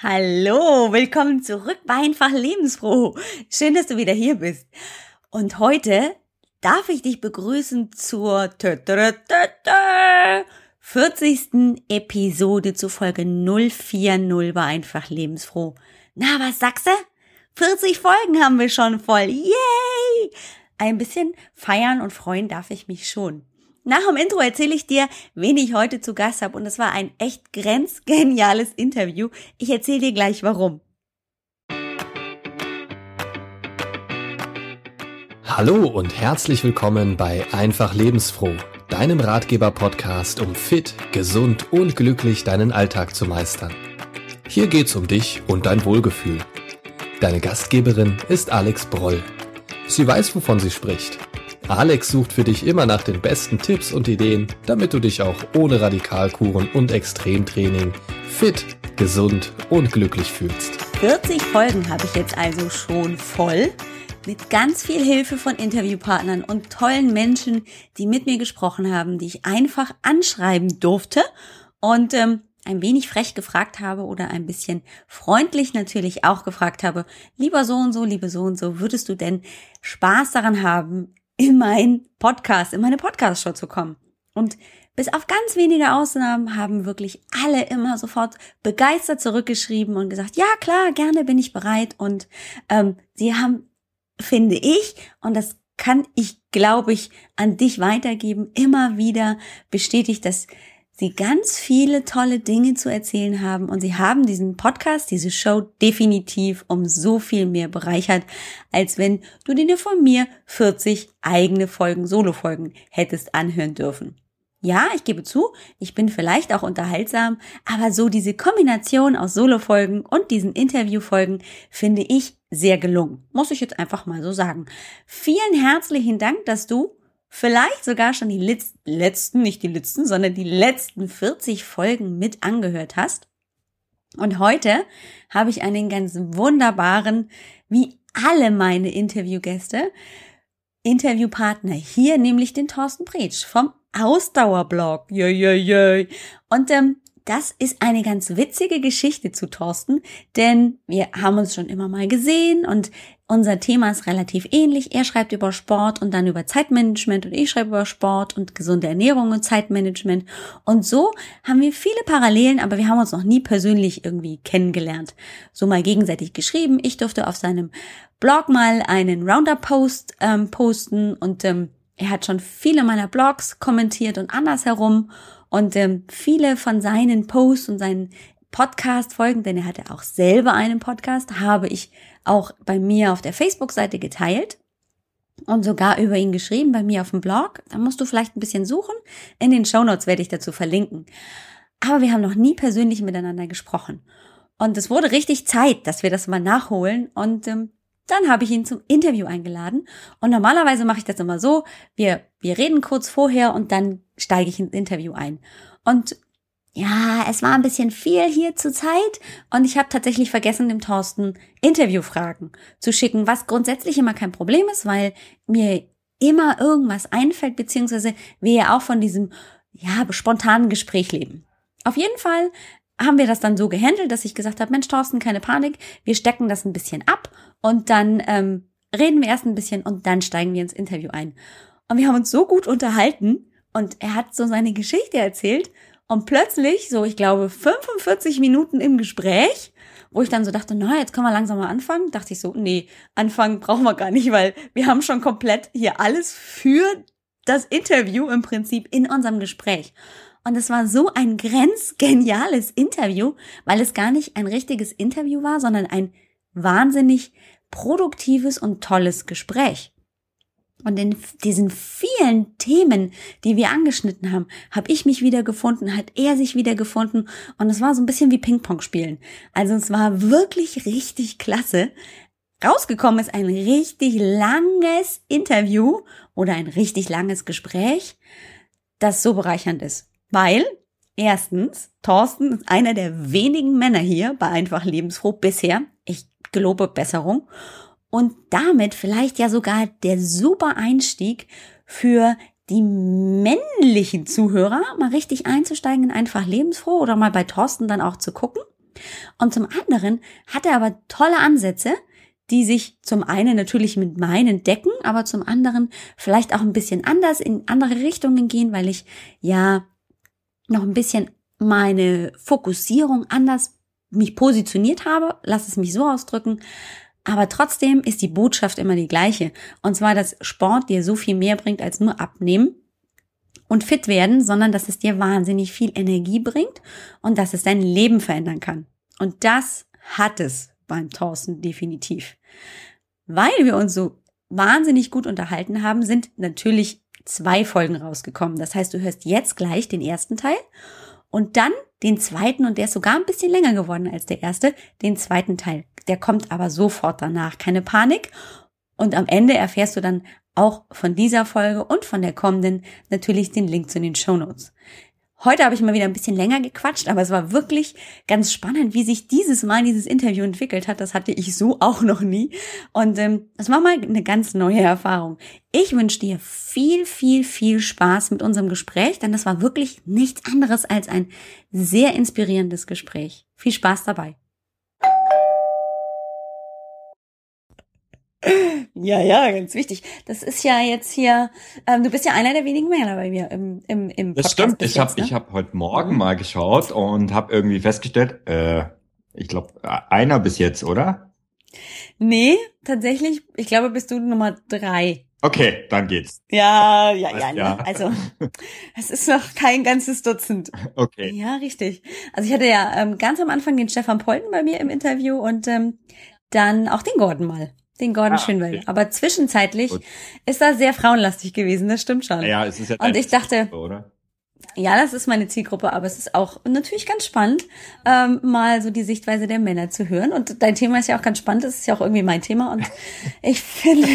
Hallo, willkommen zurück bei Einfach Lebensfroh. Schön, dass du wieder hier bist. Und heute darf ich dich begrüßen zur 40. Episode zu Folge 040 bei Einfach Lebensfroh. Na, was sagst du? 40 Folgen haben wir schon voll. Yay! Ein bisschen feiern und freuen darf ich mich schon. Nach dem Intro erzähle ich dir, wen ich heute zu Gast habe und es war ein echt grenzgeniales Interview. Ich erzähle dir gleich warum. Hallo und herzlich willkommen bei Einfach Lebensfroh, deinem Ratgeber-Podcast, um fit, gesund und glücklich deinen Alltag zu meistern. Hier geht's um dich und dein Wohlgefühl. Deine Gastgeberin ist Alex Broll. Sie weiß, wovon sie spricht Alex sucht für dich immer nach den besten Tipps und Ideen, damit du dich auch ohne Radikalkuren und Extremtraining fit, gesund und glücklich fühlst. 40 Folgen habe ich jetzt also schon voll mit ganz viel Hilfe von Interviewpartnern und tollen Menschen, die mit mir gesprochen haben, die ich einfach anschreiben durfte und ähm, ein wenig frech gefragt habe oder ein bisschen freundlich natürlich auch gefragt habe, lieber so und so, liebe so und so, würdest du denn Spaß daran haben, in meinen Podcast, in meine Podcast-Show zu kommen. Und bis auf ganz wenige Ausnahmen haben wirklich alle immer sofort begeistert zurückgeschrieben und gesagt, ja klar, gerne bin ich bereit. Und ähm, sie haben, finde ich, und das kann ich, glaube ich, an dich weitergeben, immer wieder bestätigt, dass sie ganz viele tolle Dinge zu erzählen haben und sie haben diesen Podcast, diese Show definitiv um so viel mehr bereichert, als wenn du dir von mir 40 eigene Folgen, Solo-Folgen hättest anhören dürfen. Ja, ich gebe zu, ich bin vielleicht auch unterhaltsam, aber so diese Kombination aus Solo-Folgen und diesen Interview-Folgen finde ich sehr gelungen. Muss ich jetzt einfach mal so sagen. Vielen herzlichen Dank, dass du vielleicht sogar schon die letzten, nicht die letzten, sondern die letzten 40 Folgen mit angehört hast. Und heute habe ich einen ganz wunderbaren, wie alle meine Interviewgäste, Interviewpartner hier, nämlich den Thorsten Bretsch vom Ausdauerblog. Jö, jö, jö. Und ähm, das ist eine ganz witzige Geschichte zu Thorsten, denn wir haben uns schon immer mal gesehen und unser Thema ist relativ ähnlich. Er schreibt über Sport und dann über Zeitmanagement und ich schreibe über Sport und gesunde Ernährung und Zeitmanagement. Und so haben wir viele Parallelen, aber wir haben uns noch nie persönlich irgendwie kennengelernt. So mal gegenseitig geschrieben. Ich durfte auf seinem Blog mal einen Roundup-Post ähm, posten und ähm, er hat schon viele meiner Blogs kommentiert und andersherum. Und ähm, viele von seinen Posts und seinen Podcast-Folgen, denn er hatte auch selber einen Podcast, habe ich auch bei mir auf der Facebook-Seite geteilt und sogar über ihn geschrieben bei mir auf dem Blog. Da musst du vielleicht ein bisschen suchen. In den Show Notes werde ich dazu verlinken. Aber wir haben noch nie persönlich miteinander gesprochen. Und es wurde richtig Zeit, dass wir das mal nachholen. Und ähm, dann habe ich ihn zum Interview eingeladen. Und normalerweise mache ich das immer so. Wir, wir reden kurz vorher und dann steige ich ins Interview ein. Und ja, es war ein bisschen viel hier zur Zeit und ich habe tatsächlich vergessen, dem Thorsten Interviewfragen zu schicken, was grundsätzlich immer kein Problem ist, weil mir immer irgendwas einfällt, beziehungsweise wir ja auch von diesem ja, spontanen Gespräch leben. Auf jeden Fall haben wir das dann so gehandelt, dass ich gesagt habe, Mensch, Thorsten, keine Panik, wir stecken das ein bisschen ab und dann ähm, reden wir erst ein bisschen und dann steigen wir ins Interview ein. Und wir haben uns so gut unterhalten und er hat so seine Geschichte erzählt und plötzlich, so ich glaube 45 Minuten im Gespräch, wo ich dann so dachte, na, jetzt können wir langsam mal anfangen, dachte ich so, nee, anfangen brauchen wir gar nicht, weil wir haben schon komplett hier alles für das Interview im Prinzip in unserem Gespräch. Und es war so ein grenzgeniales Interview, weil es gar nicht ein richtiges Interview war, sondern ein wahnsinnig produktives und tolles Gespräch. Und in diesen vielen Themen, die wir angeschnitten haben, habe ich mich wiedergefunden, hat er sich wiedergefunden und es war so ein bisschen wie Ping-Pong spielen. Also es war wirklich richtig klasse. Rausgekommen ist ein richtig langes Interview oder ein richtig langes Gespräch, das so bereichernd ist. Weil, erstens, Thorsten ist einer der wenigen Männer hier bei Einfach Lebensfroh bisher. Ich gelobe Besserung und damit vielleicht ja sogar der super Einstieg für die männlichen Zuhörer, mal richtig einzusteigen in einfach lebensfroh oder mal bei Thorsten dann auch zu gucken. Und zum anderen hat er aber tolle Ansätze, die sich zum einen natürlich mit meinen decken, aber zum anderen vielleicht auch ein bisschen anders in andere Richtungen gehen, weil ich ja noch ein bisschen meine Fokussierung anders mich positioniert habe, lass es mich so ausdrücken. Aber trotzdem ist die Botschaft immer die gleiche. Und zwar, dass Sport dir so viel mehr bringt als nur abnehmen und fit werden, sondern dass es dir wahnsinnig viel Energie bringt und dass es dein Leben verändern kann. Und das hat es beim Thorsten definitiv. Weil wir uns so wahnsinnig gut unterhalten haben, sind natürlich zwei Folgen rausgekommen. Das heißt, du hörst jetzt gleich den ersten Teil und dann den zweiten und der ist sogar ein bisschen länger geworden als der erste, den zweiten Teil. Der kommt aber sofort danach, keine Panik. Und am Ende erfährst du dann auch von dieser Folge und von der kommenden natürlich den Link zu den Show Notes. Heute habe ich mal wieder ein bisschen länger gequatscht, aber es war wirklich ganz spannend, wie sich dieses Mal dieses Interview entwickelt hat. Das hatte ich so auch noch nie. Und ähm, es war mal eine ganz neue Erfahrung. Ich wünsche dir viel, viel, viel Spaß mit unserem Gespräch, denn das war wirklich nichts anderes als ein sehr inspirierendes Gespräch. Viel Spaß dabei. Ja, ja, ganz wichtig. Das ist ja jetzt hier, ähm, du bist ja einer der wenigen Männer bei mir im, im, im Podcast. Das stimmt. Ich habe ne? ich hab heute Morgen mal geschaut und habe irgendwie festgestellt, äh, ich glaube, einer bis jetzt, oder? Nee, tatsächlich, ich glaube, bist du Nummer drei. Okay, dann geht's. Ja, ja, ja, ja. Ne? Also, es ist noch kein ganzes Dutzend. Okay. Ja, richtig. Also ich hatte ja ähm, ganz am Anfang den Stefan Polten bei mir im Interview und ähm, dann auch den Gordon mal. Den Gordon ah, Schönwell. Okay. Aber zwischenzeitlich Gut. ist das sehr frauenlastig gewesen, das stimmt schon. Ja, es ist ja Und ich dachte, oder? ja, das ist meine Zielgruppe, aber es ist auch natürlich ganz spannend, ähm, mal so die Sichtweise der Männer zu hören. Und dein Thema ist ja auch ganz spannend, das ist ja auch irgendwie mein Thema. Und ich finde.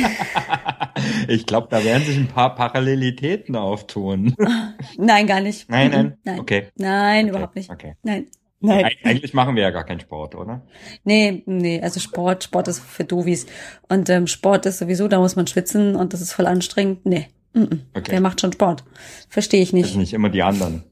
ich glaube, da werden sich ein paar Parallelitäten auftun. Nein, gar nicht. Nein, nein. nein. Okay. Nein, okay. überhaupt nicht. Okay. Nein. Nein. Eig eigentlich machen wir ja gar keinen Sport, oder? Nee, nee, also Sport, Sport ist für Dovis. Und ähm, Sport ist sowieso, da muss man schwitzen und das ist voll anstrengend. Nee. Mm -mm. Okay. Wer macht schon Sport? Verstehe ich nicht. Das sind nicht immer die anderen.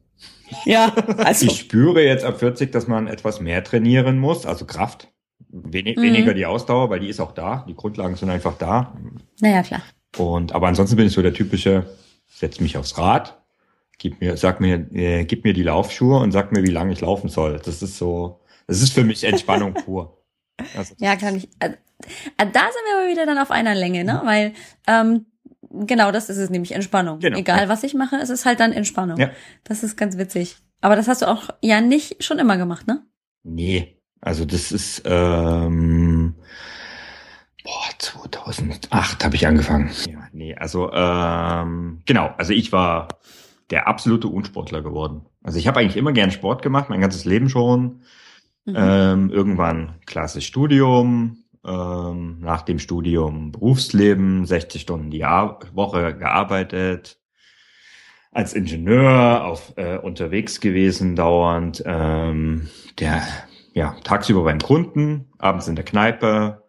Ja, also. Ich spüre jetzt ab 40, dass man etwas mehr trainieren muss, also Kraft. Wenig, mhm. Weniger die Ausdauer, weil die ist auch da. Die Grundlagen sind einfach da. Naja, klar. Und, aber ansonsten bin ich so der typische, setz mich aufs Rad, gib mir, sag mir, äh, gib mir die Laufschuhe und sag mir, wie lange ich laufen soll. Das ist so, das ist für mich Entspannung pur. Also, ja, kann ich. Äh, da sind wir aber wieder dann auf einer Länge, ne? Weil ähm, genau das ist es nämlich Entspannung. Genau. Egal was ich mache, es ist halt dann Entspannung. Ja. Das ist ganz witzig. Aber das hast du auch ja nicht schon immer gemacht, ne? Nee, also das ist ähm, boah, 2008 habe ich angefangen. Ja, nee, also ähm, genau, also ich war der absolute Unsportler geworden. Also ich habe eigentlich immer gern Sport gemacht, mein ganzes Leben schon. Mhm. Ähm, irgendwann klassisch Studium, ähm, nach dem Studium Berufsleben, 60 Stunden die Ar Woche gearbeitet, als Ingenieur auf äh, unterwegs gewesen dauernd, ähm, der ja tagsüber beim Kunden, abends in der Kneipe,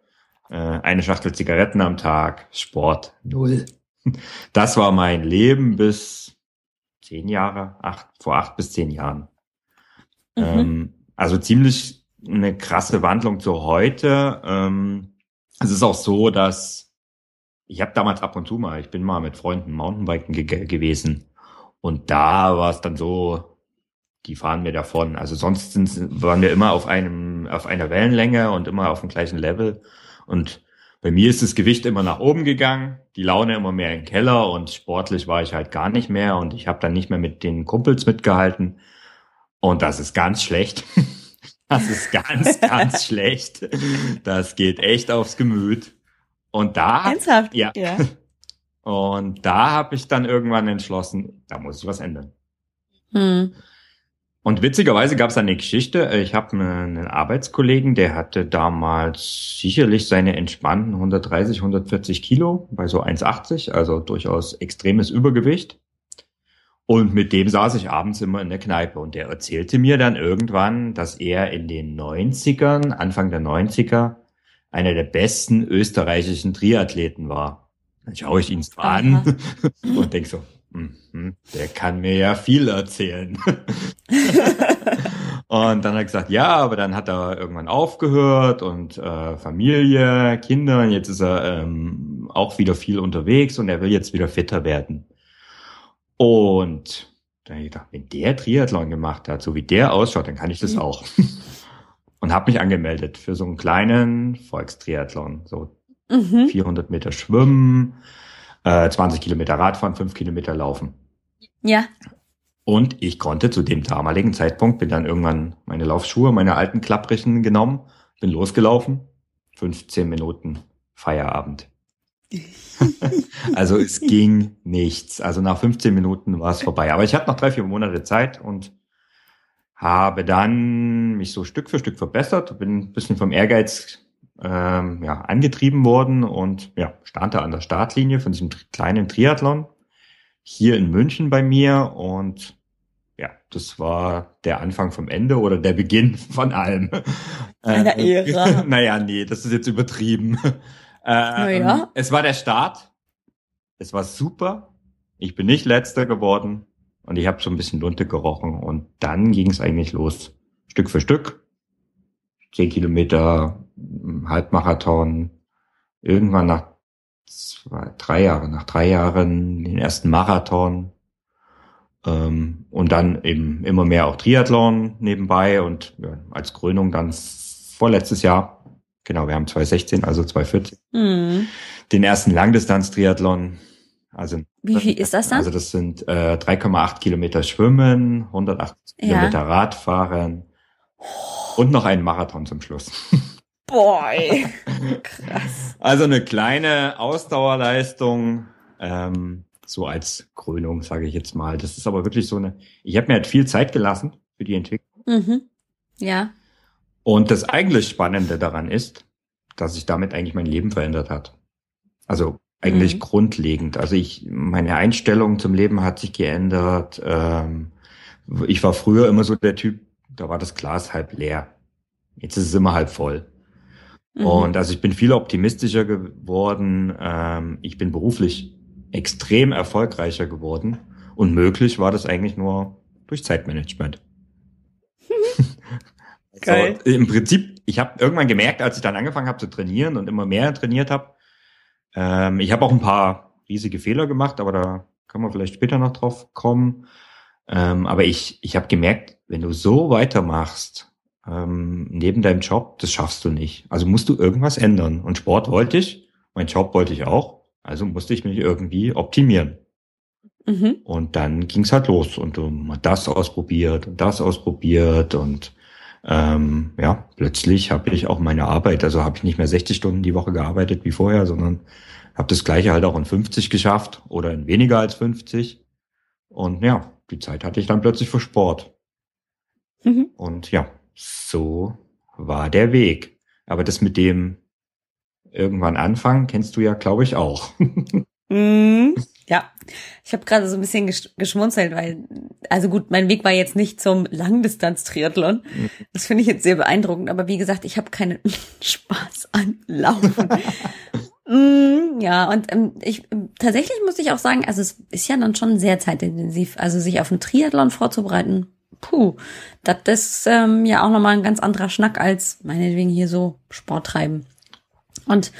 äh, eine Schachtel Zigaretten am Tag, Sport null. Das war mein Leben bis zehn Jahre, acht, vor acht bis zehn Jahren. Mhm. Ähm, also ziemlich eine krasse Wandlung zu heute. Ähm, es ist auch so, dass ich habe damals ab und zu mal, ich bin mal mit Freunden Mountainbiken ge gewesen und da war es dann so, die fahren mir davon. Also sonst sind, waren wir immer auf einem, auf einer Wellenlänge und immer auf dem gleichen Level und bei mir ist das Gewicht immer nach oben gegangen, die Laune immer mehr im Keller und sportlich war ich halt gar nicht mehr und ich habe dann nicht mehr mit den Kumpels mitgehalten. Und das ist ganz schlecht. Das ist ganz, ganz schlecht. Das geht echt aufs Gemüt. Und da, Ernsthaft? ja. ja. Und da habe ich dann irgendwann entschlossen, da muss ich was ändern. Hm. Und witzigerweise gab es eine Geschichte. Ich habe einen Arbeitskollegen, der hatte damals sicherlich seine entspannten 130, 140 Kilo bei so 1,80, also durchaus extremes Übergewicht. Und mit dem saß ich abends immer in der Kneipe und der erzählte mir dann irgendwann, dass er in den 90ern, Anfang der 90er, einer der besten österreichischen Triathleten war. Dann schaue ich ihn so an und denk so, Mhm. Der kann mir ja viel erzählen. Und dann hat er gesagt, ja, aber dann hat er irgendwann aufgehört und äh, Familie, Kinder, und jetzt ist er ähm, auch wieder viel unterwegs und er will jetzt wieder fitter werden. Und dann habe ich gedacht, wenn der Triathlon gemacht hat, so wie der ausschaut, dann kann ich das auch. und habe mich angemeldet für so einen kleinen Volkstriathlon, so mhm. 400 Meter Schwimmen, äh, 20 Kilometer Radfahren, 5 Kilometer Laufen. Ja. Und ich konnte zu dem damaligen Zeitpunkt, bin dann irgendwann meine Laufschuhe, meine alten Klapprichen genommen, bin losgelaufen, 15 Minuten Feierabend. also es ging nichts. Also nach 15 Minuten war es vorbei. Aber ich hatte noch drei, vier Monate Zeit und habe dann mich so Stück für Stück verbessert, bin ein bisschen vom Ehrgeiz ähm, ja, angetrieben worden und ja, stand da an der Startlinie von diesem kleinen Triathlon hier in München bei mir und ja, das war der Anfang vom Ende oder der Beginn von allem. Einer äh, Ära. naja, nee, das ist jetzt übertrieben. Äh, naja. Es war der Start. Es war super. Ich bin nicht letzter geworden und ich habe so ein bisschen Lunte gerochen und dann ging es eigentlich los. Stück für Stück. Zehn Kilometer, Halbmarathon. Irgendwann nach zwei, drei Jahren, nach drei Jahren den ersten Marathon. Ähm, und dann eben immer mehr auch Triathlon nebenbei und ja, als Krönung dann vorletztes Jahr, genau, wir haben 2016, also 2014, mhm. den ersten Langdistanz-Triathlon. Also, Wie viel ist das dann? Also das sind äh, 3,8 Kilometer Schwimmen, 180 ja. Kilometer Radfahren und noch einen Marathon zum Schluss. Boy, krass. Also eine kleine Ausdauerleistung, ähm, so als Krönung, sage ich jetzt mal. Das ist aber wirklich so eine. Ich habe mir halt viel Zeit gelassen für die Entwicklung. Mhm. Ja. Und das eigentlich Spannende daran ist, dass sich damit eigentlich mein Leben verändert hat. Also eigentlich mhm. grundlegend. Also ich, meine Einstellung zum Leben hat sich geändert. Ähm, ich war früher immer so der Typ, da war das Glas halb leer. Jetzt ist es immer halb voll. Mhm. Und also ich bin viel optimistischer geworden. Ähm, ich bin beruflich extrem erfolgreicher geworden. Und möglich war das eigentlich nur durch Zeitmanagement. Geil. So, Im Prinzip, ich habe irgendwann gemerkt, als ich dann angefangen habe zu trainieren und immer mehr trainiert habe, ähm, ich habe auch ein paar riesige Fehler gemacht, aber da können wir vielleicht später noch drauf kommen. Ähm, aber ich, ich habe gemerkt, wenn du so weitermachst, ähm, neben deinem Job, das schaffst du nicht. Also musst du irgendwas ändern. Und Sport wollte ich, mein Job wollte ich auch, also musste ich mich irgendwie optimieren. Mhm. Und dann ging's halt los und um das ausprobiert und das ausprobiert und ähm, ja, plötzlich habe ich auch meine Arbeit, also habe ich nicht mehr 60 Stunden die Woche gearbeitet wie vorher, sondern habe das gleiche halt auch in 50 geschafft oder in weniger als 50. Und ja, die Zeit hatte ich dann plötzlich für Sport. Mhm. Und ja, so war der Weg. Aber das mit dem irgendwann anfangen, kennst du ja, glaube ich, auch. mm, ja, ich habe gerade so ein bisschen geschmunzelt, weil, also gut, mein Weg war jetzt nicht zum Langdistanz-Triathlon. Mhm. Das finde ich jetzt sehr beeindruckend, aber wie gesagt, ich habe keinen Spaß an Laufen. mm, ja, und ähm, ich tatsächlich muss ich auch sagen, also es ist ja dann schon sehr zeitintensiv, also sich auf einen Triathlon vorzubereiten puh, das ist ähm, ja auch nochmal ein ganz anderer Schnack als meinetwegen hier so Sport treiben. Und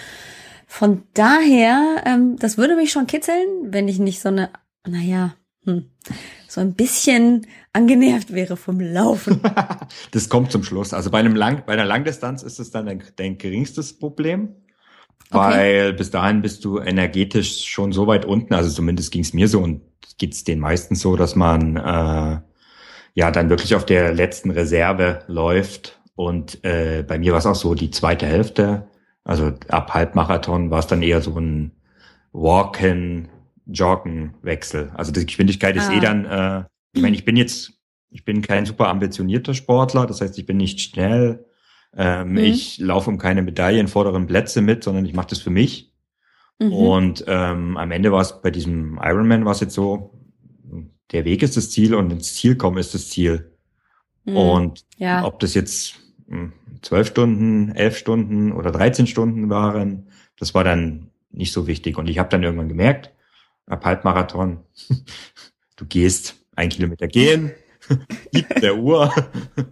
von daher, ähm, das würde mich schon kitzeln, wenn ich nicht so eine, naja, hm, so ein bisschen angenervt wäre vom Laufen. das kommt zum Schluss. Also bei einem Lang, bei einer Langdistanz ist es dann dein, dein geringstes Problem. Weil okay. bis dahin bist du energetisch schon so weit unten, also zumindest ging es mir so und geht's den meisten so, dass man äh, ja dann wirklich auf der letzten Reserve läuft. Und äh, bei mir war es auch so, die zweite Hälfte, also ab Halbmarathon war es dann eher so ein Walken, Joggen Wechsel. Also die Geschwindigkeit ist eh ah. eh dann, äh, ich meine, ich bin jetzt, ich bin kein super ambitionierter Sportler, das heißt, ich bin nicht schnell. Ähm, mhm. Ich laufe um keine Medaillen, vorderen Plätze mit, sondern ich mache das für mich. Mhm. Und ähm, am Ende war es bei diesem Ironman war es jetzt so, der Weg ist das Ziel und ins Ziel kommen ist das Ziel. Mhm. Und ja. ob das jetzt hm, zwölf Stunden, elf Stunden oder 13 Stunden waren, das war dann nicht so wichtig. Und ich habe dann irgendwann gemerkt, ab Halbmarathon, du gehst ein Kilometer gehen, der Uhr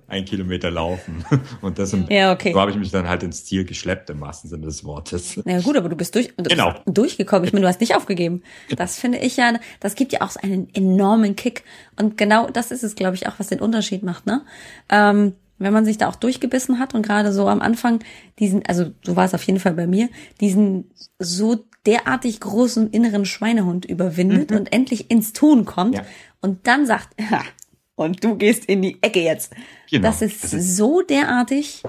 ein Kilometer laufen. Und das im, ja, okay. so habe ich mich dann halt ins Ziel geschleppt, im wahrsten Sinne des Wortes. Na ja, gut, aber du bist durch, du genau. bist durchgekommen. Ich meine, du hast nicht aufgegeben. Das finde ich ja, das gibt ja auch so einen enormen Kick. Und genau das ist es, glaube ich, auch, was den Unterschied macht, ne? Ähm, wenn man sich da auch durchgebissen hat und gerade so am Anfang diesen, also so war es auf jeden Fall bei mir, diesen so derartig großen inneren Schweinehund überwindet mhm. und endlich ins Tun kommt ja. und dann sagt, ja, und du gehst in die Ecke jetzt. Genau. Das, ist das ist so derartig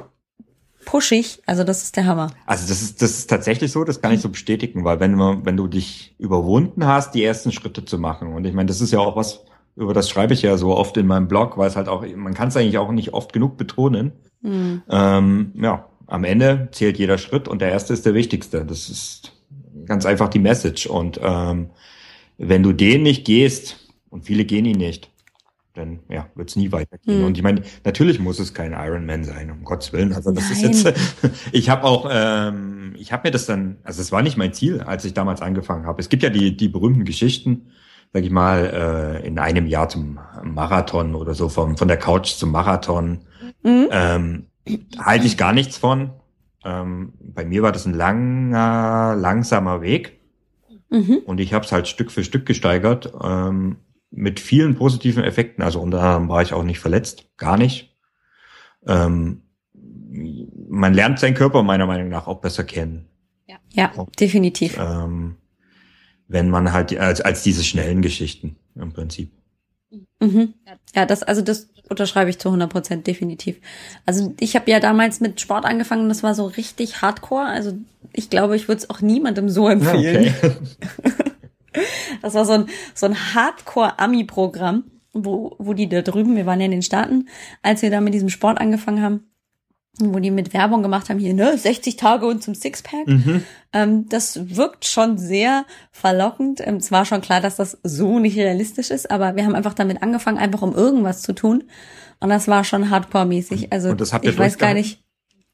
pushig, also das ist der Hammer. Also das ist das ist tatsächlich so, das kann ich so bestätigen, weil wenn man wenn du dich überwunden hast, die ersten Schritte zu machen und ich meine, das ist ja auch was über das schreibe ich ja so oft in meinem Blog, weil es halt auch, man kann es eigentlich auch nicht oft genug betonen. Mhm. Ähm, ja, am Ende zählt jeder Schritt und der erste ist der wichtigste. Das ist ganz einfach die Message. Und ähm, wenn du den nicht gehst, und viele gehen ihn nicht, dann ja, wird es nie weitergehen. Mhm. Und ich meine, natürlich muss es kein Ironman sein, um Gottes Willen. Also das Nein. ist jetzt, ich habe auch, ähm, ich habe mir das dann, also es war nicht mein Ziel, als ich damals angefangen habe. Es gibt ja die, die berühmten Geschichten, sag ich mal, äh, in einem Jahr zum Marathon oder so, vom, von der Couch zum Marathon. Mhm. Ähm, halte ich gar nichts von. Ähm, bei mir war das ein langer, langsamer Weg. Mhm. Und ich habe es halt Stück für Stück gesteigert, ähm, mit vielen positiven Effekten. Also unter anderem war ich auch nicht verletzt, gar nicht. Ähm, man lernt seinen Körper meiner Meinung nach auch besser kennen. Ja, ja definitiv. Ähm, wenn man halt als, als diese schnellen Geschichten im Prinzip. Mhm. Ja, das, also das unterschreibe ich zu 100 Prozent definitiv. Also ich habe ja damals mit Sport angefangen, das war so richtig Hardcore. Also ich glaube, ich würde es auch niemandem so empfehlen. Ja, okay. Das war so ein, so ein Hardcore-Ami-Programm, wo, wo die da drüben, wir waren ja in den Staaten, als wir da mit diesem Sport angefangen haben, wo die mit Werbung gemacht haben, hier, ne, 60 Tage und zum Sixpack. Mhm. Ähm, das wirkt schon sehr verlockend. Ähm, es war schon klar, dass das so nicht realistisch ist, aber wir haben einfach damit angefangen, einfach um irgendwas zu tun. Und das war schon hardcore-mäßig. Also ich weiß gar nicht.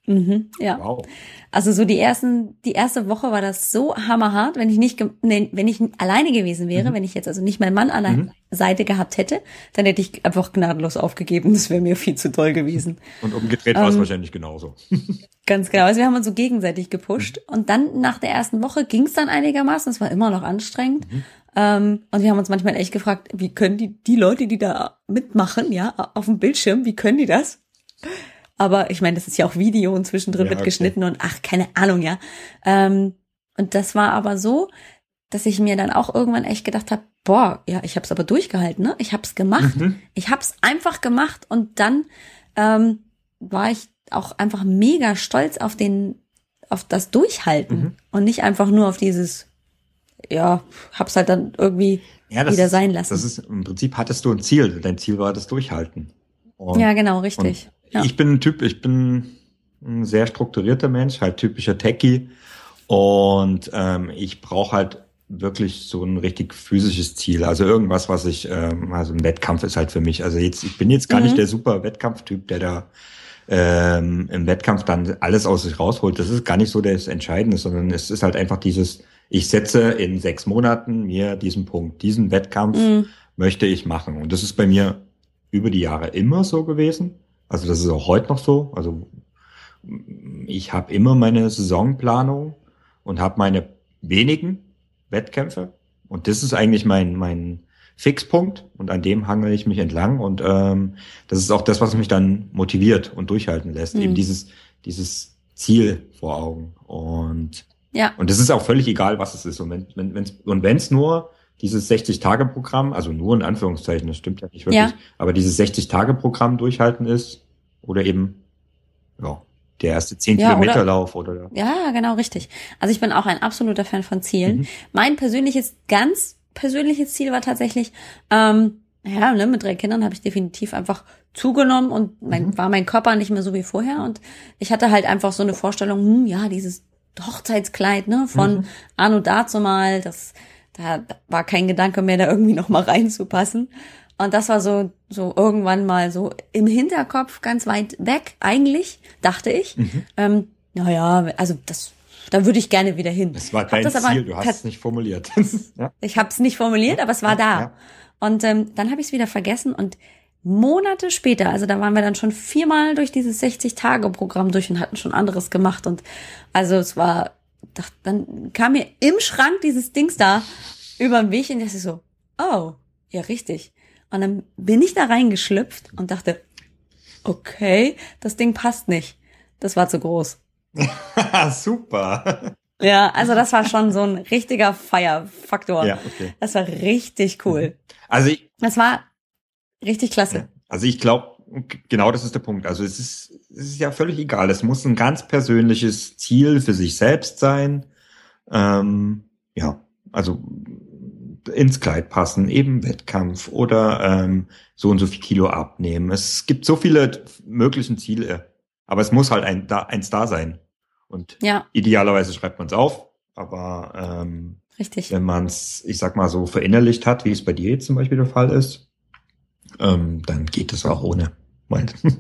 Mhm, ja. Wow. Also so die ersten, die erste Woche war das so hammerhart, wenn ich nicht, nee, wenn ich alleine gewesen wäre, mhm. wenn ich jetzt also nicht meinen Mann an der mhm. Seite gehabt hätte, dann hätte ich einfach gnadenlos aufgegeben. Das wäre mir viel zu doll gewesen. Und umgedreht war es ähm, wahrscheinlich genauso. Ganz genau. Also wir haben uns so gegenseitig gepusht. Mhm. Und dann nach der ersten Woche ging es dann einigermaßen. Es war immer noch anstrengend. Mhm. Ähm, und wir haben uns manchmal echt gefragt, wie können die, die Leute, die da mitmachen, ja, auf dem Bildschirm, wie können die das? Aber ich meine, das ist ja auch Video und zwischendrin ja, wird geschnitten und ach, keine Ahnung, ja. Ähm, und das war aber so, dass ich mir dann auch irgendwann echt gedacht habe, boah, ja, ich habe es aber durchgehalten, ne? Ich habe es gemacht. Mhm. Ich habe es einfach gemacht und dann ähm, war ich auch einfach mega stolz auf den, auf das Durchhalten mhm. und nicht einfach nur auf dieses, ja, hab's halt dann irgendwie ja, wieder sein lassen. Das ist im Prinzip hattest du ein Ziel. Dein Ziel war das Durchhalten. Und, ja, genau, richtig. Ja. Ich bin ein Typ, ich bin ein sehr strukturierter Mensch, halt typischer Techie. Und ähm, ich brauche halt wirklich so ein richtig physisches Ziel. Also irgendwas, was ich, ähm, also ein Wettkampf ist halt für mich. Also jetzt, ich bin jetzt gar mhm. nicht der super Wettkampftyp, der da ähm, im Wettkampf dann alles aus sich rausholt. Das ist gar nicht so das Entscheidende, sondern es ist halt einfach dieses, ich setze in sechs Monaten mir diesen Punkt, diesen Wettkampf mhm. möchte ich machen. Und das ist bei mir über die Jahre immer so gewesen. Also das ist auch heute noch so. Also ich habe immer meine Saisonplanung und habe meine wenigen Wettkämpfe. Und das ist eigentlich mein, mein Fixpunkt und an dem hangel ich mich entlang. Und ähm, das ist auch das, was mich dann motiviert und durchhalten lässt. Mhm. Eben dieses, dieses Ziel vor Augen. Und ja. Und das ist auch völlig egal, was es ist. Und wenn wenn wenn's, und wenn es nur dieses 60-Tage-Programm, also nur in Anführungszeichen, das stimmt ja nicht wirklich, ja. aber dieses 60-Tage-Programm durchhalten ist oder eben ja, der erste 10 ja, Kilometerlauf oder, oder Ja, genau, richtig. Also ich bin auch ein absoluter Fan von Zielen. Mhm. Mein persönliches, ganz persönliches Ziel war tatsächlich, ähm, ja, ne, mit drei Kindern habe ich definitiv einfach zugenommen und mein, mhm. war mein Körper nicht mehr so wie vorher und ich hatte halt einfach so eine Vorstellung, hm, ja, dieses Hochzeitskleid, ne, von mhm. Anno dazu mal, das da war kein Gedanke mehr, da irgendwie noch mal reinzupassen. Und das war so, so irgendwann mal so im Hinterkopf ganz weit weg, eigentlich, dachte ich. Mhm. Ähm, naja, also das, da würde ich gerne wieder hin. Das war dein das Ziel, du hast es nicht formuliert. ja? Ich habe es nicht formuliert, aber es war da. Ja. Und ähm, dann habe ich es wieder vergessen und Monate später, also da waren wir dann schon viermal durch dieses 60-Tage-Programm durch und hatten schon anderes gemacht. Und also es war, dann kam mir im Schrank dieses Dings da über den Weg und ich so, oh, ja, richtig. Und dann bin ich da reingeschlüpft und dachte, okay, das Ding passt nicht. Das war zu groß. Super. Ja, also das war schon so ein richtiger Feierfaktor. Ja, okay. Das war richtig cool. Also ich, das war richtig klasse. Also ich glaube, genau das ist der Punkt. Also es ist, es ist ja völlig egal. Es muss ein ganz persönliches Ziel für sich selbst sein. Ähm, ja, also ins Kleid passen, eben Wettkampf oder ähm, so und so viel Kilo abnehmen. Es gibt so viele möglichen Ziele, aber es muss halt ein, da, eins da sein. Und ja. idealerweise schreibt man es auf, aber ähm, Richtig. wenn man es, ich sag mal so, verinnerlicht hat, wie es bei dir jetzt zum Beispiel der Fall ist, ähm, dann geht es auch ohne.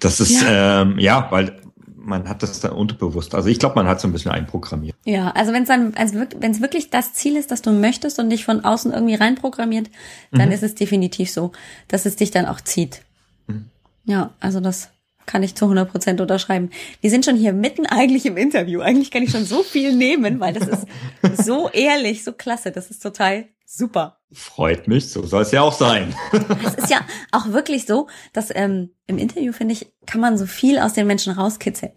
Das ist ja, ähm, ja weil man hat das dann unterbewusst. Also ich glaube, man hat so ein bisschen einprogrammiert. Ja, also wenn es dann, also wenn es wirklich das Ziel ist, das du möchtest und dich von außen irgendwie reinprogrammiert, dann mhm. ist es definitiv so, dass es dich dann auch zieht. Mhm. Ja, also das kann ich zu 100 Prozent unterschreiben. Wir sind schon hier mitten eigentlich im Interview. Eigentlich kann ich schon so viel nehmen, weil das ist so ehrlich, so klasse. Das ist total super. Freut mich, so soll es ja auch sein. Es ist ja auch wirklich so, dass ähm, im Interview, finde ich, kann man so viel aus den Menschen rauskitzeln.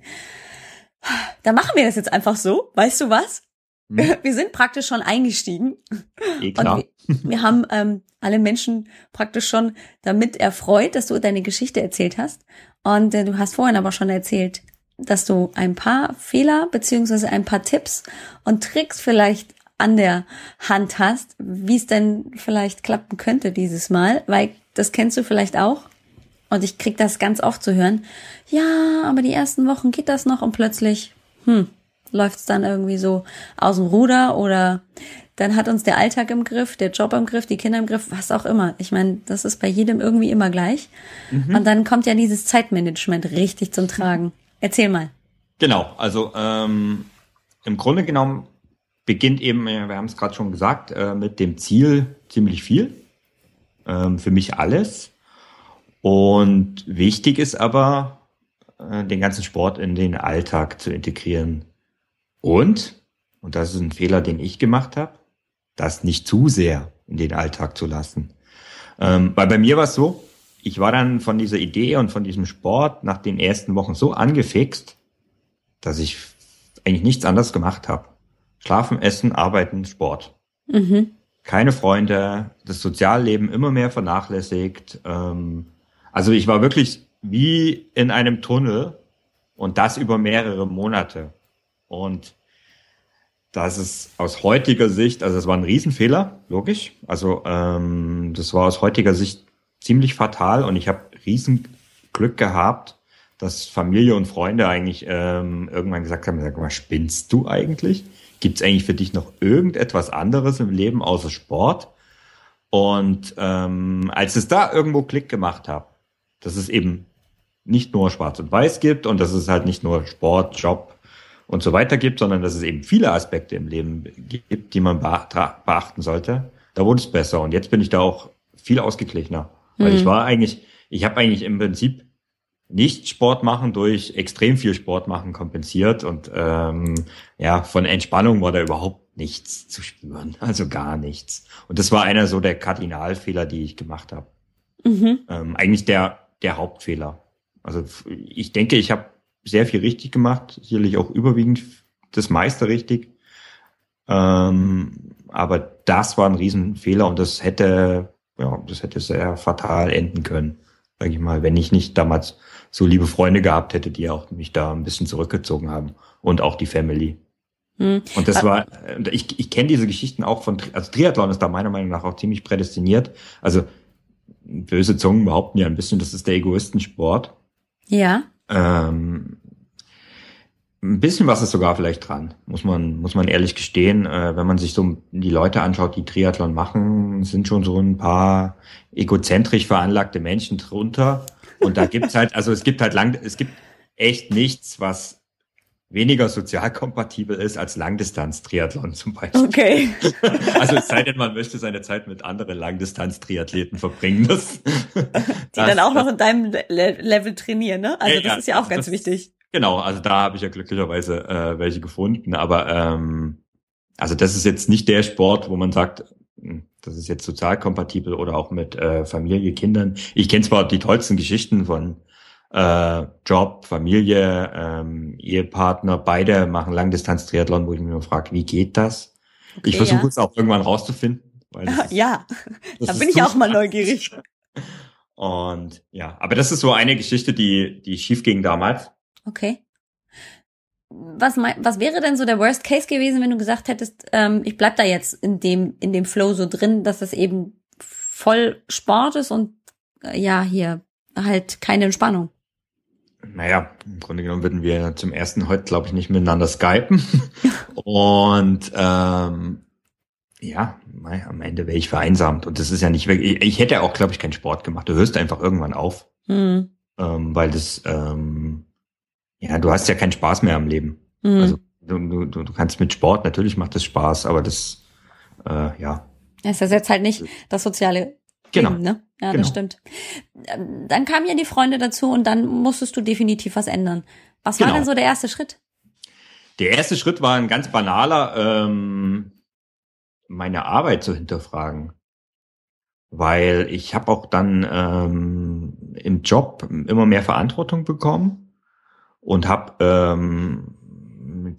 Da machen wir das jetzt einfach so, weißt du was? Hm. Wir sind praktisch schon eingestiegen. Eh klar. Und wir, wir haben ähm, alle Menschen praktisch schon damit erfreut, dass du deine Geschichte erzählt hast. Und äh, du hast vorhin aber schon erzählt, dass du ein paar Fehler beziehungsweise ein paar Tipps und Tricks vielleicht an der Hand hast, wie es denn vielleicht klappen könnte dieses Mal, weil das kennst du vielleicht auch. Und ich krieg das ganz oft zu hören. Ja, aber die ersten Wochen geht das noch und plötzlich, hm, läuft es dann irgendwie so aus dem Ruder oder dann hat uns der Alltag im Griff, der Job im Griff, die Kinder im Griff, was auch immer. Ich meine, das ist bei jedem irgendwie immer gleich. Mhm. Und dann kommt ja dieses Zeitmanagement richtig zum Tragen. Erzähl mal. Genau, also ähm, im Grunde genommen beginnt eben, wir haben es gerade schon gesagt, äh, mit dem Ziel ziemlich viel. Ähm, für mich alles. Und wichtig ist aber, äh, den ganzen Sport in den Alltag zu integrieren. Und, und das ist ein Fehler, den ich gemacht habe, das nicht zu sehr in den Alltag zu lassen. Ähm, weil bei mir war es so, ich war dann von dieser Idee und von diesem Sport nach den ersten Wochen so angefixt, dass ich eigentlich nichts anderes gemacht habe. Schlafen, Essen, Arbeiten, Sport. Mhm. Keine Freunde, das Sozialleben immer mehr vernachlässigt. Ähm, also ich war wirklich wie in einem Tunnel und das über mehrere Monate. Und das ist aus heutiger Sicht, also es war ein Riesenfehler, logisch. Also ähm, das war aus heutiger Sicht ziemlich fatal und ich habe riesen Glück gehabt, dass Familie und Freunde eigentlich ähm, irgendwann gesagt haben, sag mal, spinnst du eigentlich? Gibt es eigentlich für dich noch irgendetwas anderes im Leben außer Sport? Und ähm, als es da irgendwo Klick gemacht habe, dass es eben nicht nur Schwarz und Weiß gibt und dass es halt nicht nur Sport, Job und so weiter gibt, sondern dass es eben viele Aspekte im Leben gibt, die man beachten sollte, da wurde es besser. Und jetzt bin ich da auch viel ausgeglichener. Weil mhm. ich war eigentlich, ich habe eigentlich im Prinzip nicht Sport machen durch extrem viel Sport machen kompensiert und ähm, ja, von Entspannung war da überhaupt nichts zu spüren, also gar nichts. Und das war einer so der Kardinalfehler, die ich gemacht habe. Mhm. Ähm, eigentlich der der Hauptfehler. Also ich denke, ich habe sehr viel richtig gemacht, sicherlich auch überwiegend das meiste richtig. Ähm, aber das war ein Riesenfehler und das hätte, ja, das hätte sehr fatal enden können, sage ich mal, wenn ich nicht damals so liebe Freunde gehabt hätte, die auch mich da ein bisschen zurückgezogen haben und auch die Family. Hm. Und das war, ich, ich kenne diese Geschichten auch von, also Triathlon ist da meiner Meinung nach auch ziemlich prädestiniert. Also böse Zungen behaupten ja ein bisschen, das ist der Egoistensport. Ja. Ähm, ein bisschen was ist sogar vielleicht dran, muss man, muss man ehrlich gestehen. Äh, wenn man sich so die Leute anschaut, die Triathlon machen, sind schon so ein paar egozentrisch veranlagte Menschen drunter. Und da gibt's halt, also es gibt halt lang, es gibt echt nichts, was weniger sozial kompatibel ist als Langdistanz-Triathlon zum Beispiel. Okay. also es sei denn, man möchte seine Zeit mit anderen Langdistanz-Triathleten verbringen. Das, Die das, dann auch noch in deinem Le Level trainieren, ne? Also das ja, ist ja auch also ganz das, wichtig. Genau, also da habe ich ja glücklicherweise äh, welche gefunden, aber ähm, also das ist jetzt nicht der Sport, wo man sagt, das ist jetzt sozial kompatibel oder auch mit äh, Familie, Kindern. Ich kenne zwar die tollsten Geschichten von äh, Job, Familie, ähm, Ehepartner, beide machen Langdistanz-Triathlon, wo ich mich nur frage, wie geht das? Okay, ich versuche ja. es auch irgendwann rauszufinden. Das ja, ist, da bin ich auch mal neugierig. Und ja, aber das ist so eine Geschichte, die, die schief ging damals. Okay. Was, mein, was wäre denn so der Worst Case gewesen, wenn du gesagt hättest, ähm, ich bleib da jetzt in dem, in dem Flow so drin, dass es eben voll Sport ist und äh, ja, hier halt keine Entspannung? Naja, im Grunde genommen würden wir zum ersten heute, glaube ich, nicht miteinander skypen. und ähm, ja, am Ende wäre ich vereinsamt. Und das ist ja nicht wirklich. Ich, ich hätte auch, glaube ich, keinen Sport gemacht. Du hörst einfach irgendwann auf. Mhm. Ähm, weil das, ähm, ja, du hast ja keinen Spaß mehr am Leben. Mhm. Also du, du, du kannst mit Sport, natürlich macht das Spaß, aber das, äh, ja. Es ersetzt halt nicht das soziale Genau. Leben, ne? Ja, genau. das stimmt. Dann kamen ja die Freunde dazu und dann musstest du definitiv was ändern. Was genau. war denn so der erste Schritt? Der erste Schritt war ein ganz banaler, ähm, meine Arbeit zu hinterfragen. Weil ich habe auch dann ähm, im Job immer mehr Verantwortung bekommen und habe ähm,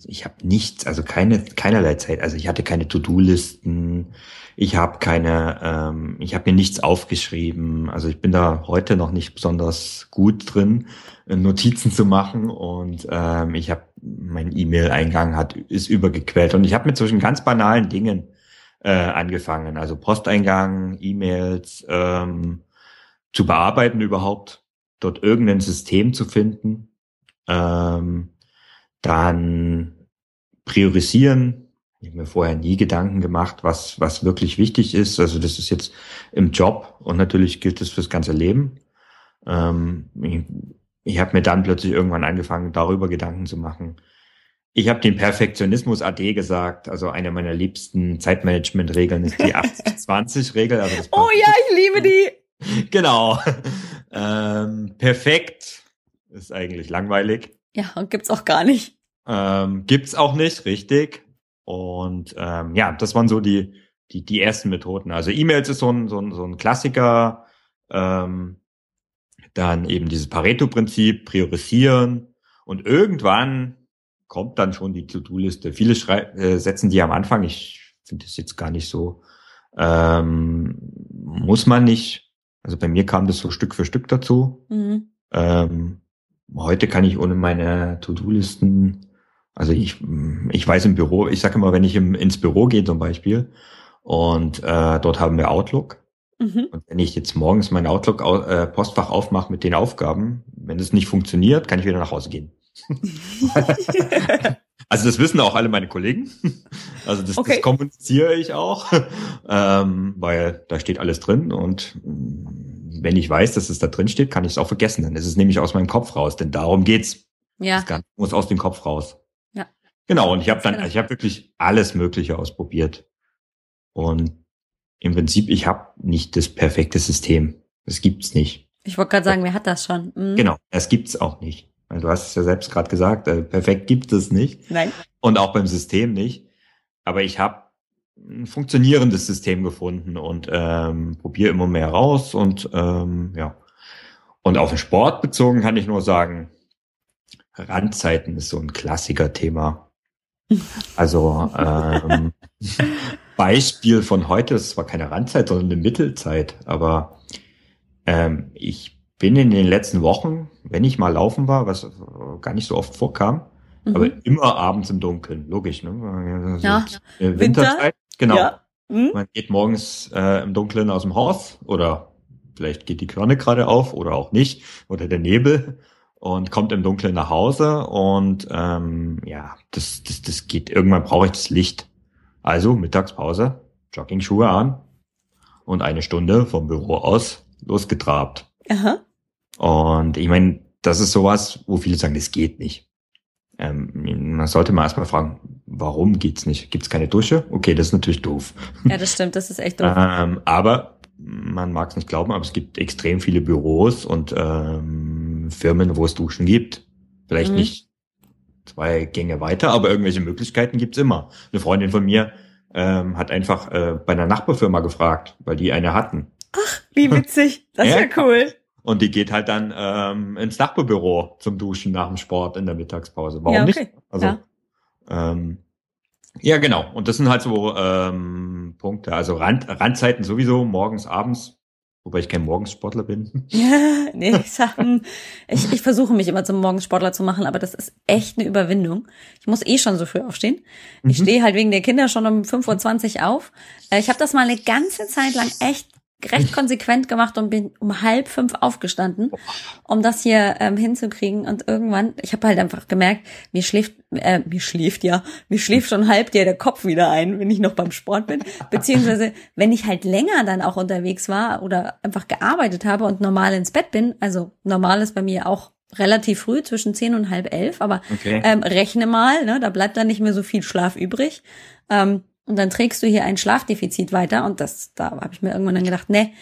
ich habe nichts, also keine keinerlei Zeit. Also ich hatte keine To-Do-Listen, ich habe keine, ähm, ich habe mir nichts aufgeschrieben. Also ich bin da heute noch nicht besonders gut drin, äh, Notizen zu machen. Und ähm, ich habe mein E-Mail-Eingang hat ist übergequält. Und ich habe mit solchen ganz banalen Dingen äh, angefangen, also Posteingang, E-Mails ähm, zu bearbeiten überhaupt, dort irgendein System zu finden, ähm, dann priorisieren, ich habe mir vorher nie Gedanken gemacht, was, was wirklich wichtig ist. Also das ist jetzt im Job und natürlich gilt das fürs ganze Leben. Ähm, ich ich habe mir dann plötzlich irgendwann angefangen, darüber Gedanken zu machen. Ich habe den Perfektionismus AD gesagt, also eine meiner liebsten Zeitmanagement-Regeln ist die 80-20-Regel. Also oh ja, ich liebe die. Genau. Ähm, perfekt ist eigentlich langweilig. Ja, und gibt's auch gar nicht. Ähm, gibt's auch nicht, richtig. Und ähm, ja, das waren so die, die, die ersten Methoden. Also E-Mails ist so ein, so ein, so ein Klassiker. Ähm, dann eben dieses Pareto-Prinzip, priorisieren. Und irgendwann kommt dann schon die To-Do-Liste. Viele äh, setzen die am Anfang. Ich finde das jetzt gar nicht so. Ähm, muss man nicht. Also bei mir kam das so Stück für Stück dazu. Mhm. Ähm, heute kann ich ohne meine To-Do-Listen also ich, ich weiß im Büro, ich sage immer, wenn ich im, ins Büro gehe zum Beispiel und äh, dort haben wir Outlook. Mhm. Und wenn ich jetzt morgens mein Outlook-Postfach äh, aufmache mit den Aufgaben, wenn es nicht funktioniert, kann ich wieder nach Hause gehen. also das wissen auch alle meine Kollegen. Also das, okay. das kommuniziere ich auch, ähm, weil da steht alles drin und wenn ich weiß, dass es da drin steht, kann ich es auch vergessen. Dann ist es nämlich aus meinem Kopf raus, denn darum geht's. Ja. Das Ganze muss aus dem Kopf raus. Genau, und ich habe dann, genau. ich habe wirklich alles Mögliche ausprobiert. Und im Prinzip, ich habe nicht das perfekte System. Das gibt's nicht. Ich wollte gerade sagen, wer hat das schon? Mhm. Genau, das gibt's auch nicht. Du hast es ja selbst gerade gesagt, äh, perfekt gibt es nicht. Nein. Und auch beim System nicht. Aber ich habe ein funktionierendes System gefunden und ähm, probiere immer mehr raus und ähm, ja. Und auf den Sport bezogen kann ich nur sagen, Randzeiten ist so ein Klassiker-Thema. Also ähm, Beispiel von heute, das war keine Randzeit, sondern eine Mittelzeit, aber ähm, ich bin in den letzten Wochen, wenn ich mal laufen war, was gar nicht so oft vorkam, mhm. aber immer abends im Dunkeln, logisch, ne? Also ja. Winterzeit, Winter? Genau. Ja. Mhm. Man geht morgens äh, im Dunkeln aus dem Haus oder vielleicht geht die Körne gerade auf oder auch nicht oder der Nebel und kommt im Dunkeln nach Hause und ähm, ja, das, das, das geht, irgendwann brauche ich das Licht. Also Mittagspause, Jogging-Schuhe an und eine Stunde vom Büro aus losgetrabt. Aha. Und ich meine, das ist sowas, wo viele sagen, das geht nicht. ähm, man sollte mal erstmal fragen, warum geht's nicht? Gibt's keine Dusche? Okay, das ist natürlich doof. Ja, das stimmt, das ist echt doof. ähm, aber man mag es nicht glauben, aber es gibt extrem viele Büros und ähm, Firmen, wo es Duschen gibt. Vielleicht mhm. nicht zwei Gänge weiter, aber irgendwelche Möglichkeiten gibt's immer. Eine Freundin von mir ähm, hat einfach äh, bei einer Nachbarfirma gefragt, weil die eine hatten. Ach, wie witzig. Das ist ja, cool. Und die geht halt dann ähm, ins Nachbarbüro zum Duschen nach dem Sport in der Mittagspause. Warum ja, okay. nicht? Also, ja. Ähm, ja, genau. Und das sind halt so ähm, Punkte. Also Rand, Randzeiten sowieso, morgens, abends. Wobei ich kein Morgensportler bin. Ja, nee, ich, sag, ich, ich versuche mich immer zum Morgensportler zu machen, aber das ist echt eine Überwindung. Ich muss eh schon so früh aufstehen. Ich mhm. stehe halt wegen der Kinder schon um 5.20 Uhr auf. Äh, ich habe das mal eine ganze Zeit lang echt recht konsequent gemacht und bin um halb fünf aufgestanden, um das hier ähm, hinzukriegen. Und irgendwann, ich habe halt einfach gemerkt, mir schläft, äh, mir schläft ja, mir schläft schon halb dir der Kopf wieder ein, wenn ich noch beim Sport bin. Beziehungsweise, wenn ich halt länger dann auch unterwegs war oder einfach gearbeitet habe und normal ins Bett bin, also normal ist bei mir auch relativ früh, zwischen zehn und halb elf, aber okay. ähm, rechne mal, ne, da bleibt dann nicht mehr so viel Schlaf übrig. Ähm, und dann trägst du hier ein Schlafdefizit weiter. Und das, da habe ich mir irgendwann dann gedacht, nee,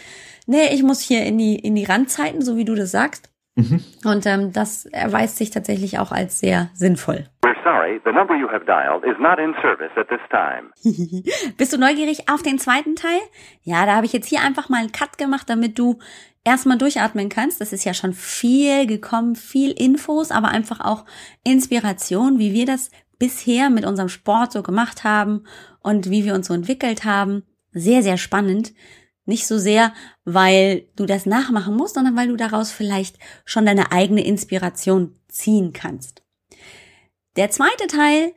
nee, ich muss hier in die, in die Randzeiten, so wie du das sagst. Mhm. Und ähm, das erweist sich tatsächlich auch als sehr sinnvoll. Sorry, the number you have dialed is not in service at this time. Bist du neugierig auf den zweiten Teil? Ja, da habe ich jetzt hier einfach mal einen Cut gemacht, damit du erstmal durchatmen kannst. Das ist ja schon viel gekommen, viel Infos, aber einfach auch Inspiration, wie wir das bisher mit unserem Sport so gemacht haben und wie wir uns so entwickelt haben. Sehr, sehr spannend. Nicht so sehr, weil du das nachmachen musst, sondern weil du daraus vielleicht schon deine eigene Inspiration ziehen kannst. Der zweite Teil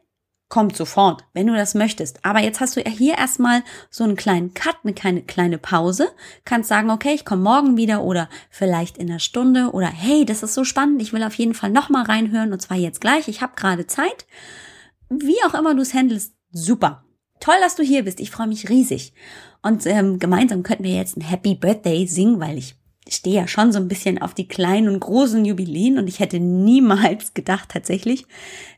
kommt sofort, wenn du das möchtest. Aber jetzt hast du ja hier erstmal so einen kleinen Cut, eine kleine, kleine Pause. Kannst sagen, okay, ich komme morgen wieder oder vielleicht in einer Stunde oder hey, das ist so spannend, ich will auf jeden Fall nochmal reinhören und zwar jetzt gleich, ich habe gerade Zeit. Wie auch immer du es handelst, super. Toll, dass du hier bist. Ich freue mich riesig. Und ähm, gemeinsam könnten wir jetzt ein Happy Birthday singen, weil ich stehe ja schon so ein bisschen auf die kleinen und großen Jubiläen und ich hätte niemals gedacht tatsächlich,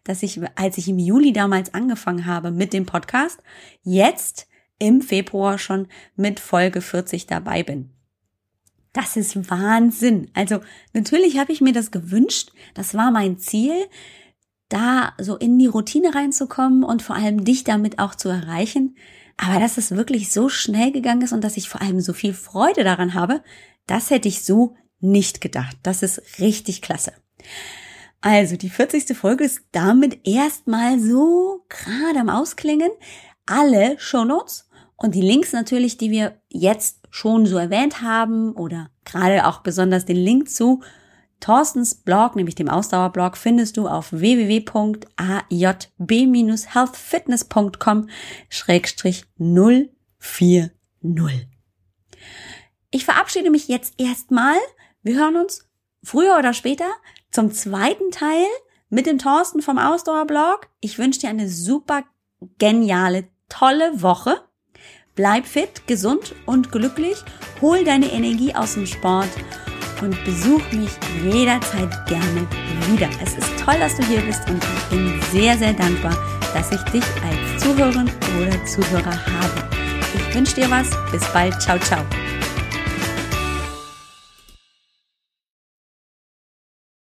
dass ich, als ich im Juli damals angefangen habe mit dem Podcast, jetzt im Februar schon mit Folge 40 dabei bin. Das ist Wahnsinn. Also natürlich habe ich mir das gewünscht, das war mein Ziel, da so in die Routine reinzukommen und vor allem dich damit auch zu erreichen. Aber dass es wirklich so schnell gegangen ist und dass ich vor allem so viel Freude daran habe, das hätte ich so nicht gedacht. Das ist richtig klasse. Also die 40. Folge ist damit erstmal so gerade am Ausklingen. Alle Shownotes und die Links natürlich, die wir jetzt schon so erwähnt haben oder gerade auch besonders den Link zu Thorstens Blog, nämlich dem Ausdauerblog, findest du auf www.ajb-healthfitness.com 040. Ich verabschiede mich jetzt erstmal. Wir hören uns früher oder später zum zweiten Teil mit dem Thorsten vom Ausdauerblog. Ich wünsche dir eine super geniale, tolle Woche. Bleib fit, gesund und glücklich. Hol deine Energie aus dem Sport und besuch mich jederzeit gerne wieder. Es ist toll, dass du hier bist und ich bin sehr, sehr dankbar, dass ich dich als Zuhörerin oder Zuhörer habe. Ich wünsche dir was. Bis bald. Ciao, ciao.